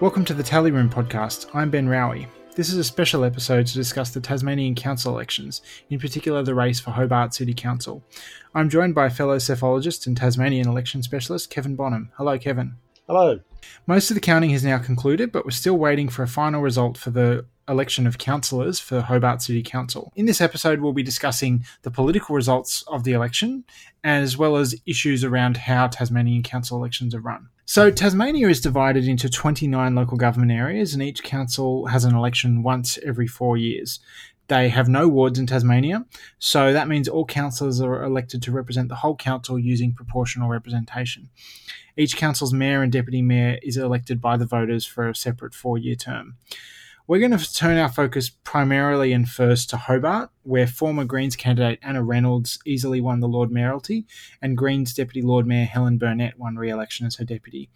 Welcome to the Tally Room podcast. I'm Ben Raue. This is a special episode to discuss the Tasmanian Council elections, in particular the race for Hobart City Council. I'm joined by fellow psephologist and Tasmanian election specialist Kevin Bonham. Hello, Kevin. Hello. Most of the counting has now concluded, but we're still waiting for a final result for the election of councillors for Hobart City Council. In this episode, we'll be discussing the political results of the election, as well as issues around how Tasmanian council elections are run. So, Tasmania is divided into 29 local government areas, and each council has an election once every four years. They have no wards in Tasmania, so that means all councillors are elected to represent the whole council using proportional representation. Each council's mayor and deputy mayor is elected by the voters for a separate four year term. We're going to turn our focus primarily and first to Hobart, where former Greens candidate Anna Reynolds easily won the Lord Mayoralty, and Greens Deputy Lord Mayor Helen Burnett won re election as her deputy.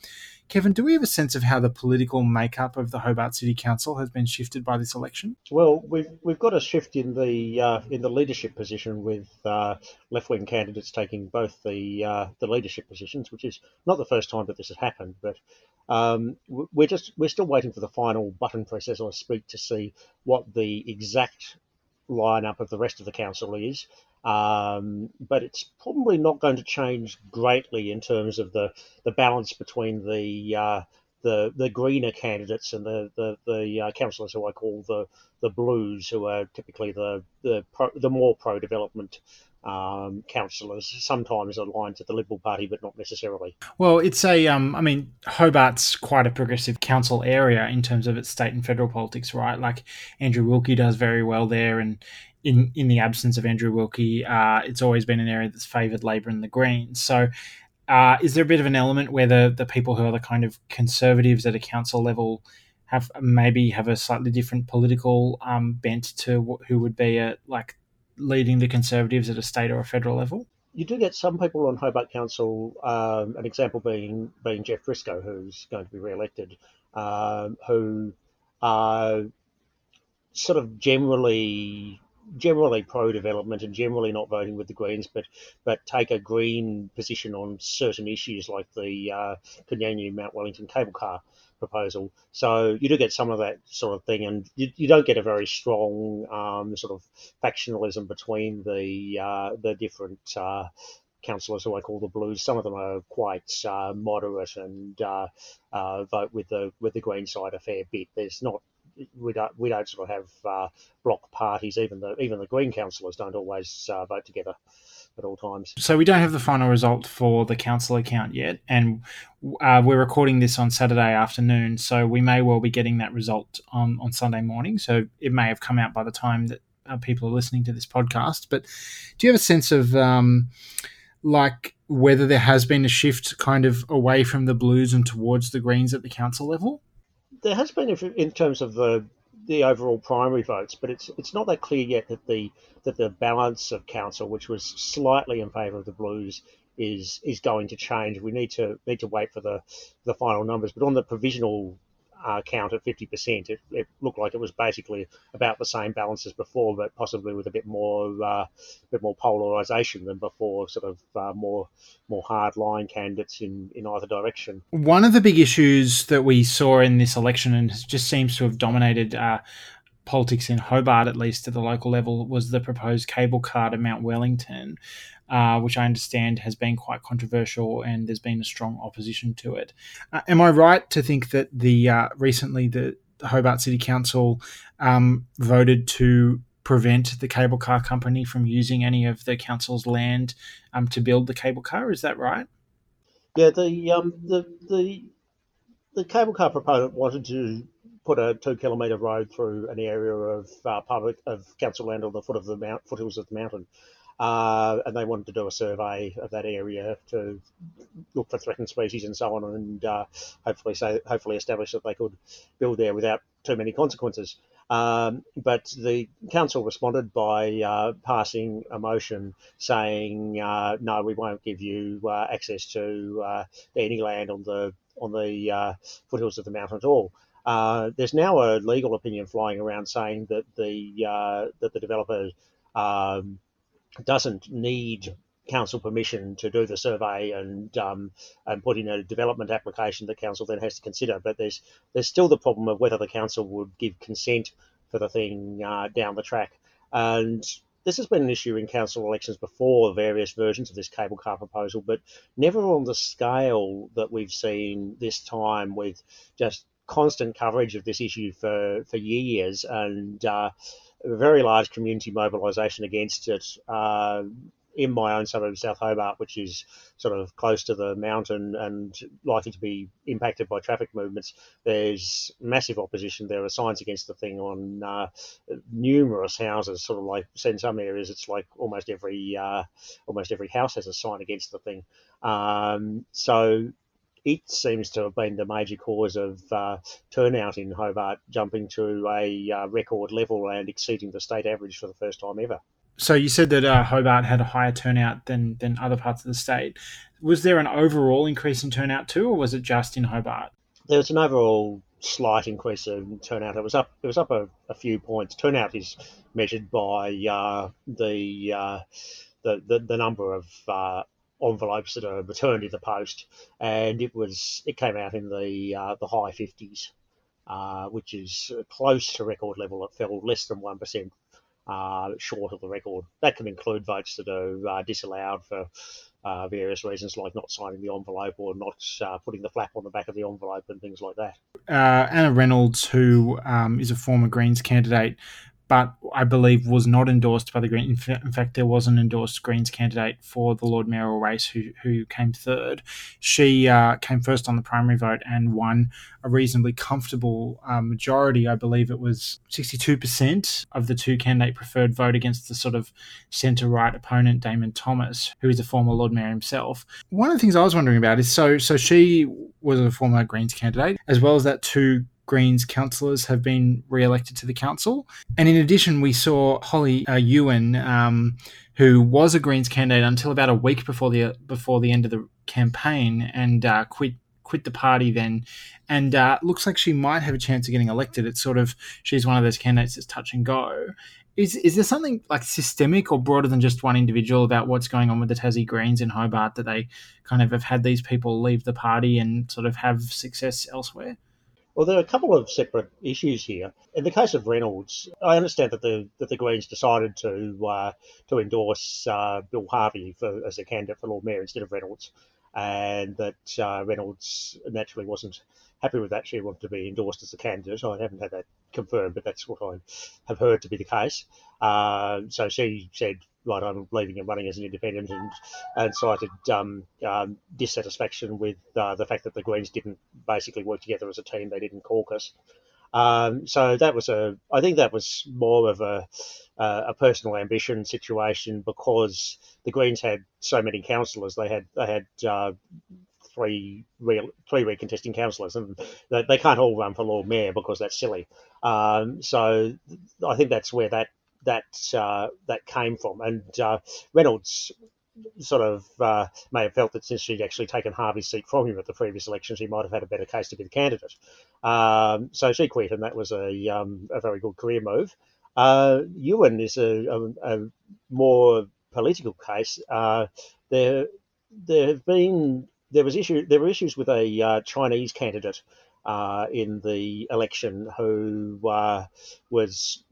Kevin, do we have a sense of how the political makeup of the Hobart City Council has been shifted by this election? Well, we've we've got a shift in the uh, in the leadership position with uh, left wing candidates taking both the uh, the leadership positions, which is not the first time that this has happened, but um, we're just we're still waiting for the final button press as I speak to see what the exact lineup of the rest of the council is. Um, but it's probably not going to change greatly in terms of the, the balance between the uh, the the greener candidates and the the, the uh, councillors who I call the the blues, who are typically the the pro, the more pro development um, councillors, sometimes aligned to the Liberal Party, but not necessarily. Well, it's a, um, I mean, Hobart's quite a progressive council area in terms of its state and federal politics, right? Like Andrew Wilkie does very well there, and in in the absence of Andrew Wilkie, uh, it's always been an area that's favoured Labor and the Greens. So. Uh, is there a bit of an element where the, the people who are the kind of conservatives at a council level have maybe have a slightly different political um, bent to who would be at like leading the Conservatives at a state or a federal level? You do get some people on Hobart Council, um, an example being being Jeff Briscoe, who's going to be re-elected, um, who are sort of generally generally pro development and generally not voting with the Greens, but but take a Green position on certain issues like the uh, Mount Wellington cable car proposal. So you do get some of that sort of thing, and you, you don't get a very strong um, sort of factionalism between the uh, the different. Uh, councillors who I call the Blues. Some of them are quite uh, moderate and uh, uh, vote with the with the Green side a fair bit. There's not we don't we don't sort of have uh, block parties. Even the even the Green councillors don't always vote together at all times. So we don't have the final result for the council account yet, and uh, we're recording this on Saturday afternoon, so we may well be getting that result on on Sunday morning. So it may have come out by the time that uh, people are listening to this podcast. But do you have a sense of um, like whether there has been a shift kind of away from the Blues and towards the Greens at the council level? There has been in terms of the the overall primary votes, but it's it's not that clear yet that the that the balance of council, which was slightly in favour of the Blues, is is going to change. We need to need to wait for the the final numbers. But on the provisional uh, count at 50%, it, it, looked like it was basically about the same balance as before, but possibly with a bit more uh, bit more polarisation than before, sort of uh, more more hard line candidates in, in either direction. One of the big issues that we saw in this election and just seems to have dominated uh, politics in Hobart, at least at the local level, was the proposed cable car to Mount Wellington uh, which I understand has been quite controversial, and there's been a strong opposition to it. Uh, am I right to think that the uh, recently the, the, Hobart City Council um, voted to prevent the cable car company from using any of the council's land um, to build the cable car? Is that right? Yeah, the um, the the the cable car proponent wanted to put a two kilometre road through an area of uh, public of council land on the foot of the mount foothills of the mountain. Uh, and they wanted to do a survey of that area to look for threatened species and so on, and uh, hopefully, say, hopefully establish that they could build there without too many consequences. Um, but the council responded by uh, passing a motion saying, uh, "No, we won't give you uh, access to uh, any land on the on the foothills of the mountain at all." Uh, there's now a legal opinion flying around saying that the uh, that the developer um, doesn't need council permission to do the survey and um, and put in a development application that council then has to consider. But there's there's still the problem of whether the council would give consent for the thing uh, down the track. And this has been an issue in council elections before, various versions of this cable car proposal, but never on the scale that we've seen this time with just constant coverage of this issue for, for years and uh, a very large community mobilisation against it. Uh, in my own suburb of South Hobart, which is sort of close to the mountain and likely to be impacted by traffic movements, there's massive opposition. There are signs against the thing on uh, numerous houses. Sort of like in some areas, it's like almost every uh, almost every house has a sign against the thing. Um, so it seems to have been the major cause of uh, turnout in Hobart jumping to a uh, record level and exceeding the state average for the first time ever so you said that uh, Hobart had a higher turnout than than other parts of the state. Was there an overall increase in turnout too, or was it just in Hobart? There was an overall slight increase in turnout. It was up. It was up a, a few points. Turnout is measured by uh, the, uh, the, the the number of uh, envelopes that are returned in the post, and it was it came out in the uh, the high fifties. Uh, which is close to record level. It fell less than one percent uh, short of the record. That can include votes that are uh, disallowed for uh, various reasons, like not signing the envelope or not uh, putting the flap on the back of the envelope and things like that. Anna Reynolds, who um, is a former Greens candidate, but I believe was not endorsed by the Green. In fact, there was an endorsed Greens candidate for the Lord Mayoral race who, who came third. She uh, came first on the primary vote and won a reasonably comfortable uh, majority. I believe it was 62% of the two candidate preferred vote against the sort of centre right opponent, Damon Thomas, who is a former Lord Mayor himself. One of the things I was wondering about is so so she was a former Greens candidate, as well as that two Greens councillors have been re-elected to the council. And in addition, we saw Holly uh, Ewan, um, who was a Greens candidate until about a week before the before the end of the campaign, and uh, quit quit the party then, and uh, looks like she might have a chance of getting elected. It's sort of she's one of those candidates that's touch and go. Is is there something like systemic or broader than just one individual about what's going on with the Tassie Greens in Hobart that they kind of have had these people leave the party and sort of have success elsewhere? Well, there are a couple of separate issues here. In the case of Reynolds, I understand that the that the Greens decided to uh, to endorse uh, Bill Harvey for, as a candidate for Lord Mayor instead of Reynolds, and that uh, Reynolds naturally wasn't happy with that. She wanted to be endorsed as a candidate. I haven't had that confirmed, but that's what I have heard to be the case. Uh, so she said, right, I'm leaving and running as an independent, and, and cited um, um, dissatisfaction with uh, the fact that the Greens didn't basically work together as a team. They didn't caucus. Um, so that was a, I think that was more of a, uh, a personal ambition situation because the Greens had so many councillors. They had they had uh, three real three recontesting councillors, and they, they, can't all run for Lord Mayor because that's silly. Um, so I think that's where that that uh, that came from. And uh, Reynolds sort of uh, may have felt that since she'd actually taken Harvey's seat from him at the previous election, she might have had a better case to be the candidate. Um, so she quit, and that was a, um, a very good career move. Uh, Ewan is a, a, a, more political case. Uh, there, there have been there was issue there were issues with a uh, Chinese candidate uh, in the election who uh, was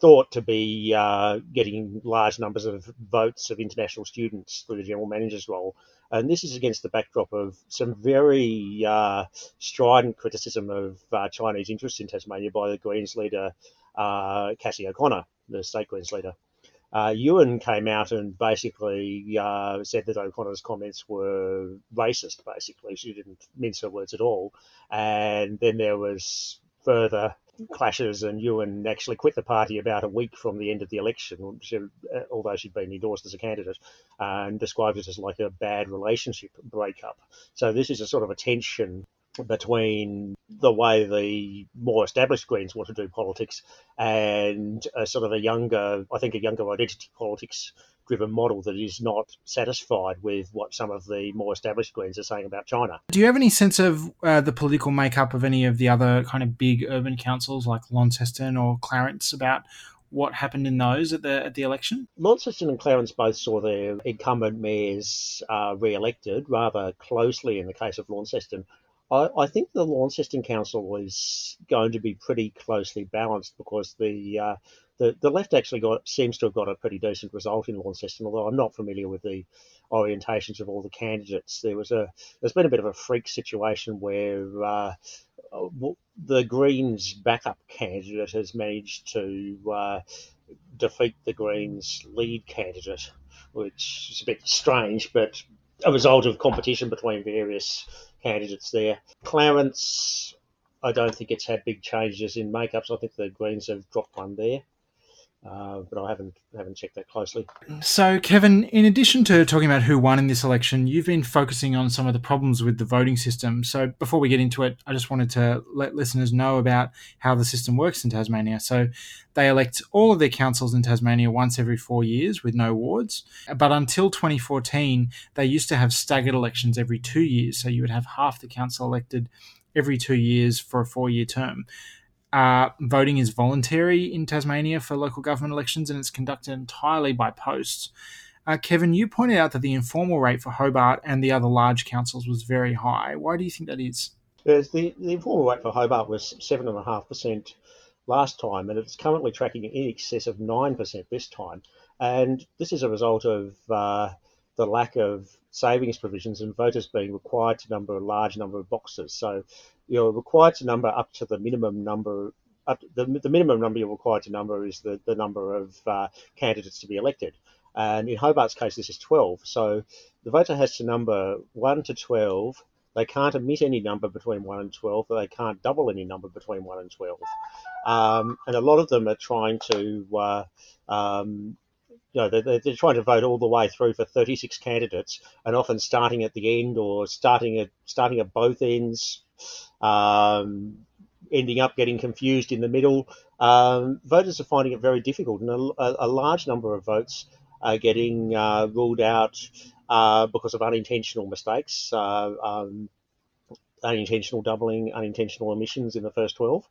thought to be uh, getting large numbers of votes of international students through the general manager's role. And this is against the backdrop of some very uh, strident criticism of uh, Chinese interests in Tasmania by the Greens leader, Cassy O'Connor, the state Greens leader. Uh, Ewan came out and basically uh, said that O'Connor's comments were racist, basically. She didn't mince her words at all. And then there was further clashes, and Ewan actually quit the party about a week from the end of the election, she, uh, although she'd been endorsed as a candidate, uh, and described it as like a bad relationship breakup. So this is a sort of a tension between the way the more established Greens want to do politics and a sort of a younger, I think, a younger identity politics driven model that is not satisfied with what some of the more established Greens are saying about China. Do you have any sense of uh, the political makeup of any of the other kind of big urban councils like Launceston or Clarence about what happened in those at the at the election? Launceston and Clarence both saw their incumbent mayors uh, re-elected rather closely in the case of Launceston. I, I, think the Launceston Council is going to be pretty closely balanced because the uh, the, the left actually got seems to have got a pretty decent result in Launceston, although I'm not familiar with the orientations of all the candidates. There was a there's been a bit of a freak situation where uh, the Greens' backup candidate has managed to uh, defeat the Greens' lead candidate, which is a bit strange, but a result of competition between various candidates there. Clarence, I don't think it's had big changes in makeups. I think the Greens have dropped one there. Uh, but I haven't haven't checked that closely. So, Kevin, in addition to talking about who won in this election, you've been focusing on some of the problems with the voting system. So, before we get into it, I just wanted to let listeners know about how the system works in Tasmania. So, they elect all of their councils in Tasmania once every four years with no wards. But until 2014, they used to have staggered elections every two years. So, you would have half the council elected every two years for a four year term. Uh, voting is voluntary in Tasmania for local government elections and it's conducted entirely by post. Uh, Kevin, you pointed out that the informal rate for Hobart and the other large councils was very high. Why do you think that is? Yes, the, the informal rate for Hobart was 7.5% last time, and it's currently tracking in excess of 9% this time. And this is a result of uh, the lack of savings provisions and voters being required to number a large number of boxes. So you're required to number up to the minimum number. The, the minimum number you're required to number is the, the number of uh, candidates to be elected. And in Hobart's case, this is 12. So the voter has to number 1 to 12. They can't omit any number between 1 and 12, but they can't double any number between 1 and 12. Um, and a lot of them are trying to uh, um, you know, they're, they're trying to vote all the way through for 36 candidates, and often starting at the end or starting at starting at both ends, um, ending up getting confused in the middle. Um, voters are finding it very difficult, and a, a large number of votes are getting uh, ruled out uh, because of unintentional mistakes, uh, um, unintentional doubling, unintentional omissions in the first 12.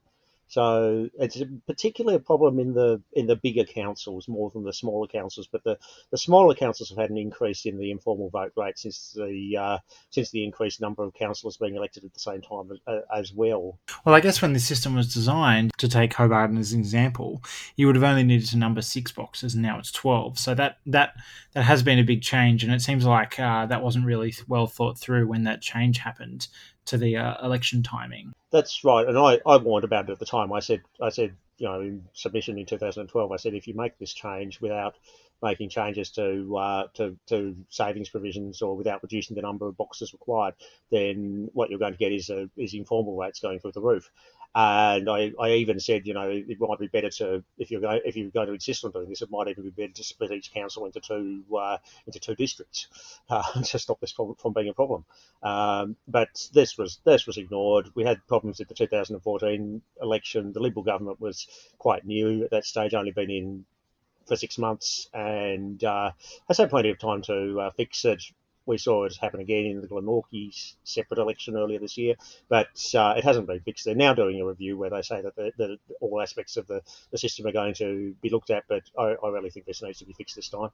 So it's particularly a problem in the in the bigger councils more than the smaller councils. But the, the smaller councils have had an increase in the informal vote rate since the uh, since the increased number of councillors being elected at the same time as, uh, as, well. Well, I guess when the system was designed, to take Hobart as an example, you would have only needed to number six boxes, and now it's twelve. So that that that has been a big change, and it seems like uh, that wasn't really well thought through when that change happened to the uh, election timing. That's right, and I, I warned about it at the time. I said I said you know in submission in 2012, I said if you make this change without making changes to uh, to, to savings provisions or without reducing the number of boxes required, then what you're going to get is a, is informal rates going through the roof. And I, I even said, you know, it might be better to if you're going if you're going to insist on doing this, it might even be better to split each council into two uh, into two districts uh, to stop this from, from being a problem. Um, but this was this was ignored. We had problems at the 2014 election. The Liberal government was quite new at that stage, only been in for six months, and uh, has had plenty of time to uh, fix it we saw it happen again in the Glenorchy separate election earlier this year, but uh, it hasn't been fixed. They're now doing a review where they say that, the, that all aspects of the, the system are going to be looked at, but I, I really think this needs to be fixed this time.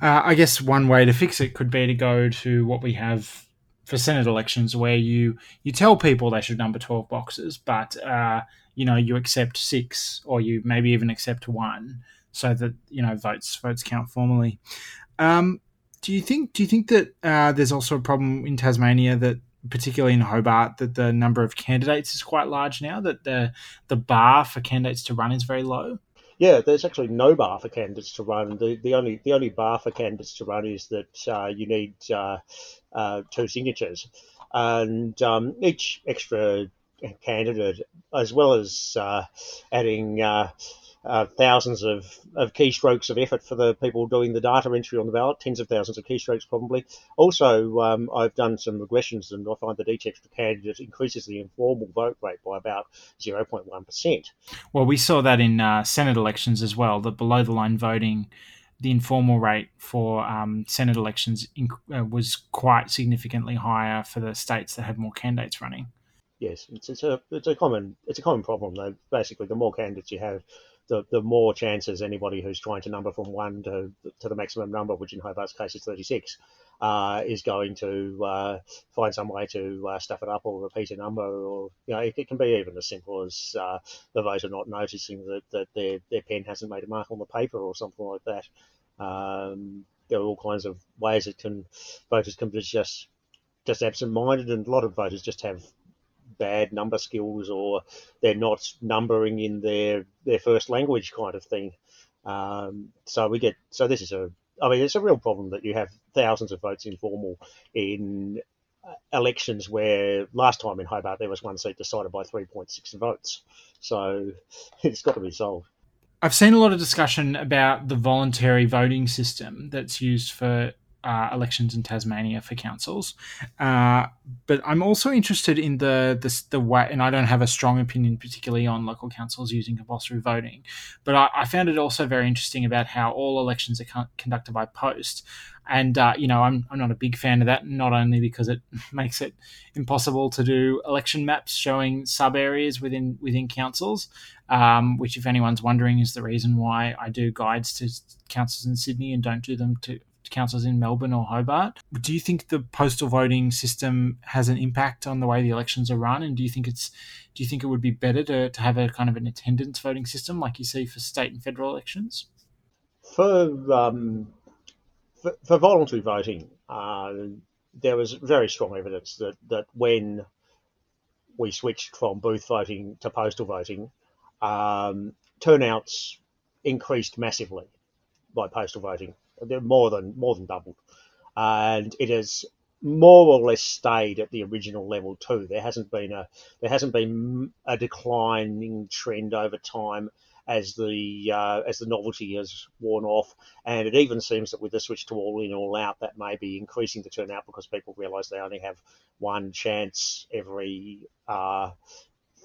Uh, I guess one way to fix it could be to go to what we have for Senate elections, where you you tell people they should number twelve boxes, but uh, you know you accept six, or you maybe even accept one, so that you know votes votes count formally. Um, do you think? Do you think that uh, there's also a problem in Tasmania that, particularly in Hobart, that the number of candidates is quite large now? That the the bar for candidates to run is very low. Yeah, there's actually no bar for candidates to run. The, the only the only bar for candidates to run is that uh, you need uh, uh, two signatures, and um, each extra candidate, as well as uh, adding uh, thousands of, of keystrokes of effort for the people doing the data entry on the ballot, tens of thousands of keystrokes probably. Also, um, I've done some regressions and I find that each extra candidate increases the informal vote rate by about 0.1%. Well, we saw that in uh, Senate elections as well, the below the line voting. The informal rate for um, Senate elections inc- uh, was quite significantly higher for the states that had more candidates running yes, it's, it's a it's a common it's a common problem though. Basically, the more candidates you have, the, the more chances anybody who's trying to number from one to, to the maximum number, which in Hobart's case is 36, uh, is going to uh, find some way to uh, stuff it up or repeat a number, or you know, it, it can be even as simple as uh, the voter not noticing that, that their, their pen hasn't made a mark on the paper or something like that. Um, there are all kinds of ways it can voters can be just just absent-minded, and a lot of voters just have bad number skills or they're not numbering in their their first language kind of thing. Um, so we get so this is a I mean it's a real problem that you have thousands of votes informal in elections where last time in Hobart there was one seat decided by 3.6 votes. So it's got to be solved. I've seen a lot of discussion about the voluntary voting system that's used for uh, elections in Tasmania for councils. Uh, but I'm also interested in the, the, the way, and I don't have a strong opinion particularly on local councils using compulsory voting. But I, I found it also very interesting about how all elections are con- conducted by post. And uh, you know, I'm I'm not a big fan of that. Not only because it makes it impossible to do election maps showing sub areas within within councils, um, which, if anyone's wondering, is the reason why I do guides to councils in Sydney and don't do them to councils in Melbourne or Hobart. Do you think the postal voting system has an impact on the way the elections are run? And do you think it's do you think it would be better to, to have a kind of an attendance voting system like you see for state and federal elections? For um, for, for, voluntary voting, uh, there was very strong evidence that that when we switched from booth voting to postal voting, um, turnouts increased massively by postal voting. They're more than more than doubled, and it has more or less stayed at the original level too. There hasn't been a there hasn't been a declining trend over time as the uh, as the novelty has worn off, and it even seems that with the switch to all in all out, that may be increasing the turnout because people realise they only have one chance every uh,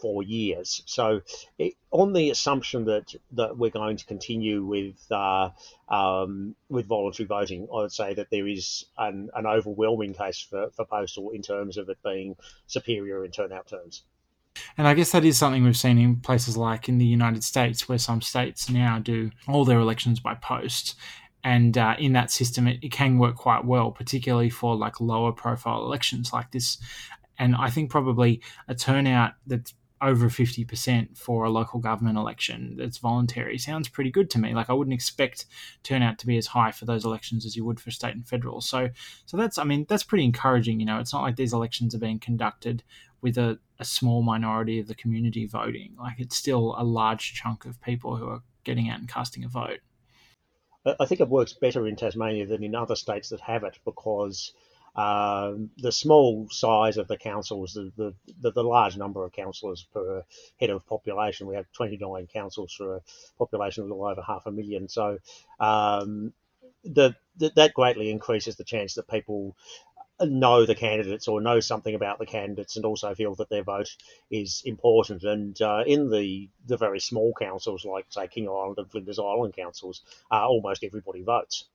four years. So, it, on the assumption that that we're going to continue with uh, um, with voluntary voting, I would say that there is an, an overwhelming case for, for postal in terms of it being superior in turnout terms. And I guess that is something we've seen in places like in the United States, where some states now do all their elections by post. And uh, in that system, it, it, can work quite well, particularly for like lower profile elections like this. And I think probably a turnout that's over 50% for a local government election that's voluntary sounds pretty good to me. Like i wouldn't expect turnout to be as high for those elections as you would for state and federal. So so that's i mean that's pretty encouraging you know. It's not like these elections are being conducted with a, a small minority of the community voting. Like it's still a large chunk of people who are getting out and casting a vote. I think it works better in tasmania than in other states that have it because um, the small size of the councils, the, the, the, the, large number of councillors per head of population. We have 29 councils for a population of a little over half a million. So um, the, the, that greatly increases the chance that people know the candidates or know something about the candidates and also feel that their vote is important. And uh, in the the very small councils like say King Island and Flinders Island councils, uh, almost everybody votes.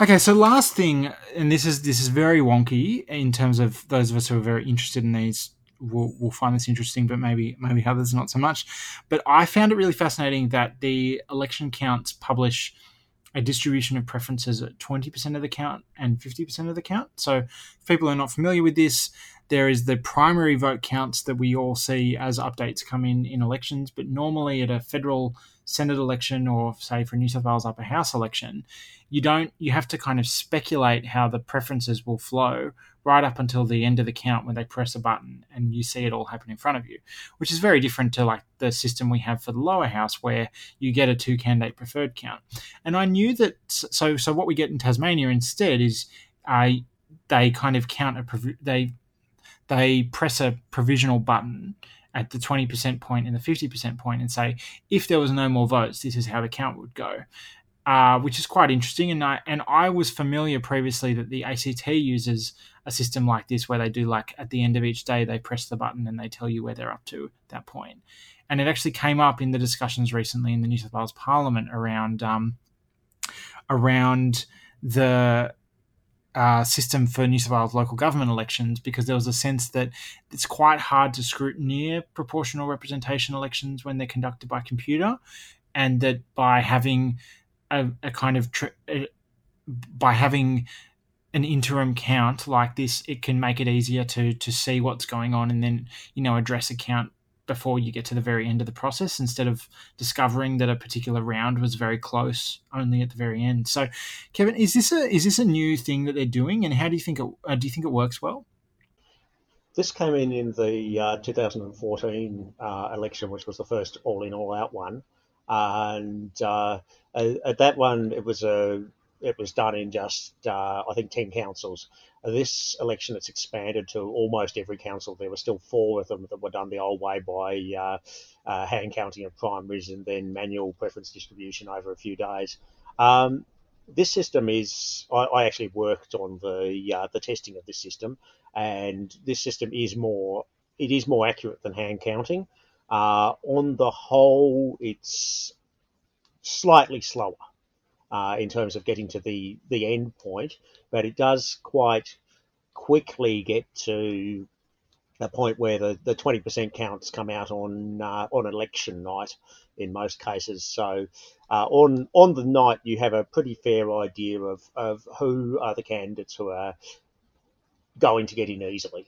Okay, so last thing, and this is this is very wonky in terms of those of us who are very interested in these will will find this interesting, but maybe maybe others not so much. But I found it really fascinating that the election counts publish a distribution of preferences at 20% of the count and 50% of the count. So, if people are not familiar with this, there is the primary vote counts that we all see as updates come in in elections, but normally at a federal Senate election or say for New South Wales upper house election, you don't you have to kind of speculate how the preferences will flow right up until the end of the count when they press a button and you see it all happen in front of you, which is very different to like the system we have for the lower house where you get a two candidate preferred count. And I knew that so so what we get in Tasmania instead is uh, they kind of count a they they press a provisional button at the 20% point and the 50% point and say, if there was no more votes, this is how the count would go. Uh, which is quite interesting. And I, and I was familiar previously that the ACT uses a system like this where they do like at the end of each day, they press the button and they tell you where they're up to at that point. And it actually came up in the discussions recently in the New South Wales Parliament around um, around the uh, system for New South Wales local government elections because there was a sense that it's quite hard to scrutineer proportional representation elections when they're conducted by computer. and that by having a, a kind of tr- by having an interim count like this, it can make it easier to to see what's going on and then you know address a count before you get to the very end of the process instead of discovering that a particular round was very close only at the very end. So, Kevin, is this a is this a new thing that they're doing, and how do you think it uh, do you think it works well? This came in in the uh, 2014 uh, election, which was the first all in all out one, and uh, at that one it was a it was done in just uh, I think ten councils. This election, it's expanded to almost every council. There were still four of them that were done the old way by uh, hand counting of primaries and then manual preference distribution over a few days. Um, this system is I, I, actually worked on the uh, the testing of this system, and this system is more it is more accurate than hand counting. Uh, on the whole, it's slightly slower uh, in terms of getting to the, the end point, but it does quite quickly get to a point where the, the 20% counts come out on uh, on election night in most cases. So uh, on on the night you have a pretty fair idea of, of who are the candidates who are going to get in easily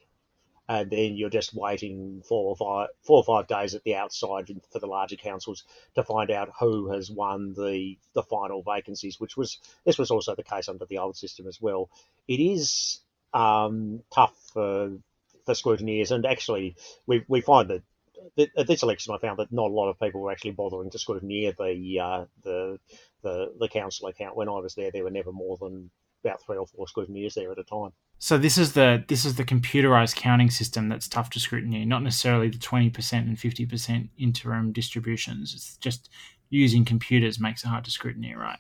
and then you're just waiting four or five four or five days at the outside for the larger councils to find out who has won the the final vacancies, which was this was also the case under the old system as well. It is um, tough for for scrutineers, and actually we we find that. At this election, I found that not a lot of people were actually bothering to scrutineer the uh, the the the council account. When I was there, there were never more than about three or four scrutineers there at a time. So this is the this is the computerized counting system that's tough to scrutiny, not necessarily the twenty percent and fifty percent interim distributions. It's just using computers makes it hard to scrutiny, right?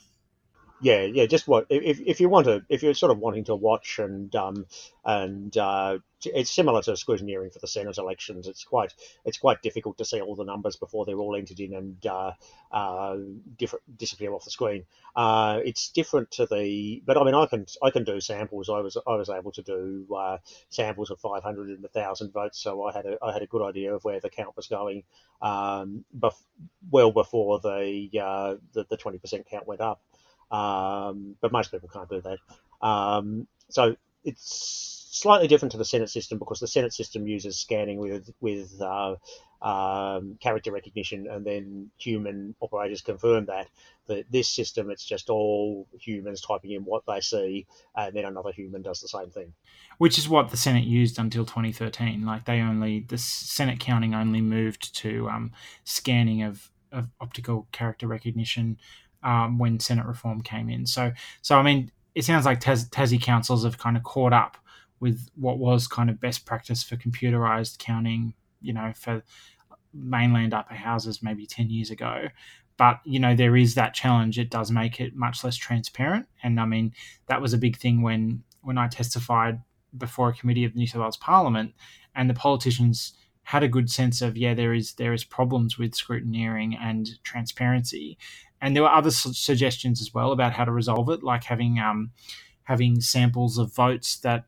yeah, yeah. Just what if, if you want to if you're sort of wanting to watch and um and uh, it's similar to scrutineering for the Senate elections. It's quite it's quite difficult to see all the numbers before they're all entered in and uh, uh, different disappear off the screen. Uh, it's different to the but I mean I can I can do samples. I was I was able to do uh, samples of 500 and 1,000 votes, so I had a I had a good idea of where the count was going um, bef- well before the, uh, the the 20% count went up um, but most people can't do that. Um, so it's slightly different to the Senate system because the Senate system uses scanning with with uh, um, character recognition, and then human operators confirm that. That this system, it's just all humans typing in what they see, and then another human does the same thing. Which is what the Senate used until 2013. Like they only the Senate counting only moved to um, scanning of, of optical character recognition um, when Senate reform came in. So, so I mean, it sounds like Tas- Tassie councils have kind of caught up with what was kind of best practice for computerized counting, you know, for mainland upper houses maybe 10 years ago. But, you know, there is that challenge. It does make it much less transparent. And I mean, that was a big thing when, when I testified before a committee of the New South Wales Parliament and the politicians had a good sense of, yeah, there is, there is problems with scrutineering and transparency and there were other su- suggestions as well about how to resolve it, like having um, having samples of votes that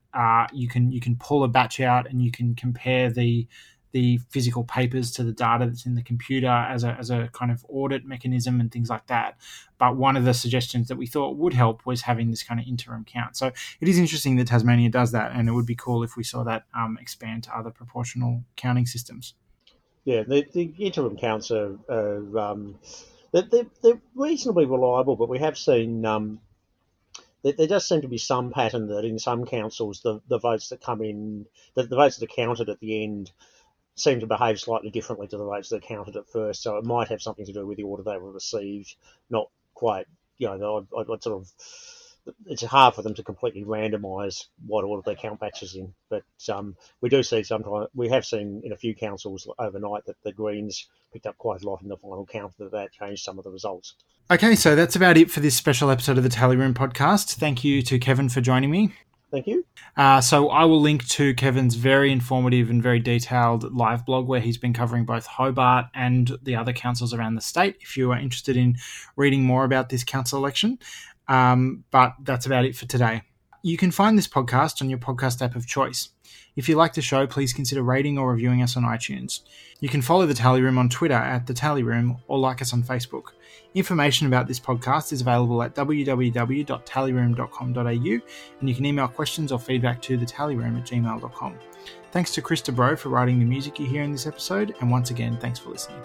you can you can pull a batch out and you can compare the the physical papers to the data that's in the computer as a, as a kind of audit mechanism and things like that. But one of the suggestions that we thought would help was having this kind of interim count. So it is interesting that Tasmania does that, and it would be cool if we saw that um, expand to other proportional counting systems. Yeah, the, the interim counts are, are um, they're, they're reasonably reliable, but we have seen um, there, does seem to be some pattern that in some councils the, the votes that come in, the, the votes that are counted at the end seem to behave slightly differently to the votes that are counted at first. So it might have something to do with the order they were received, not quite, you know, I'd, I'd sort of it's hard for them to completely randomise what order they count batches in. But um, we do see sometimes we have seen in a few councils overnight that the Greens picked up quite a lot in the final count that that changed some of the results. Okay, so that's about it for this special episode of the Tally Room podcast. Thank you to Kevin for joining me. Thank you. Uh, so I will link to Kevin's very informative and very detailed live blog where he's been covering both Hobart and the other councils around the state. If you are interested in reading more about this council election, um, but that's about it for today. You can find this podcast on your podcast app of choice. If you like the show, please consider rating or reviewing us on iTunes. You can follow The Tally Room on Twitter at The Tally Room or like us on Facebook. Information about this podcast is available at www.tallyroom.com.au and you can email questions or feedback to thetallyroom at gmail.com. Thanks to Chris Bro for writing the music you hear in this episode, and once again, thanks for listening.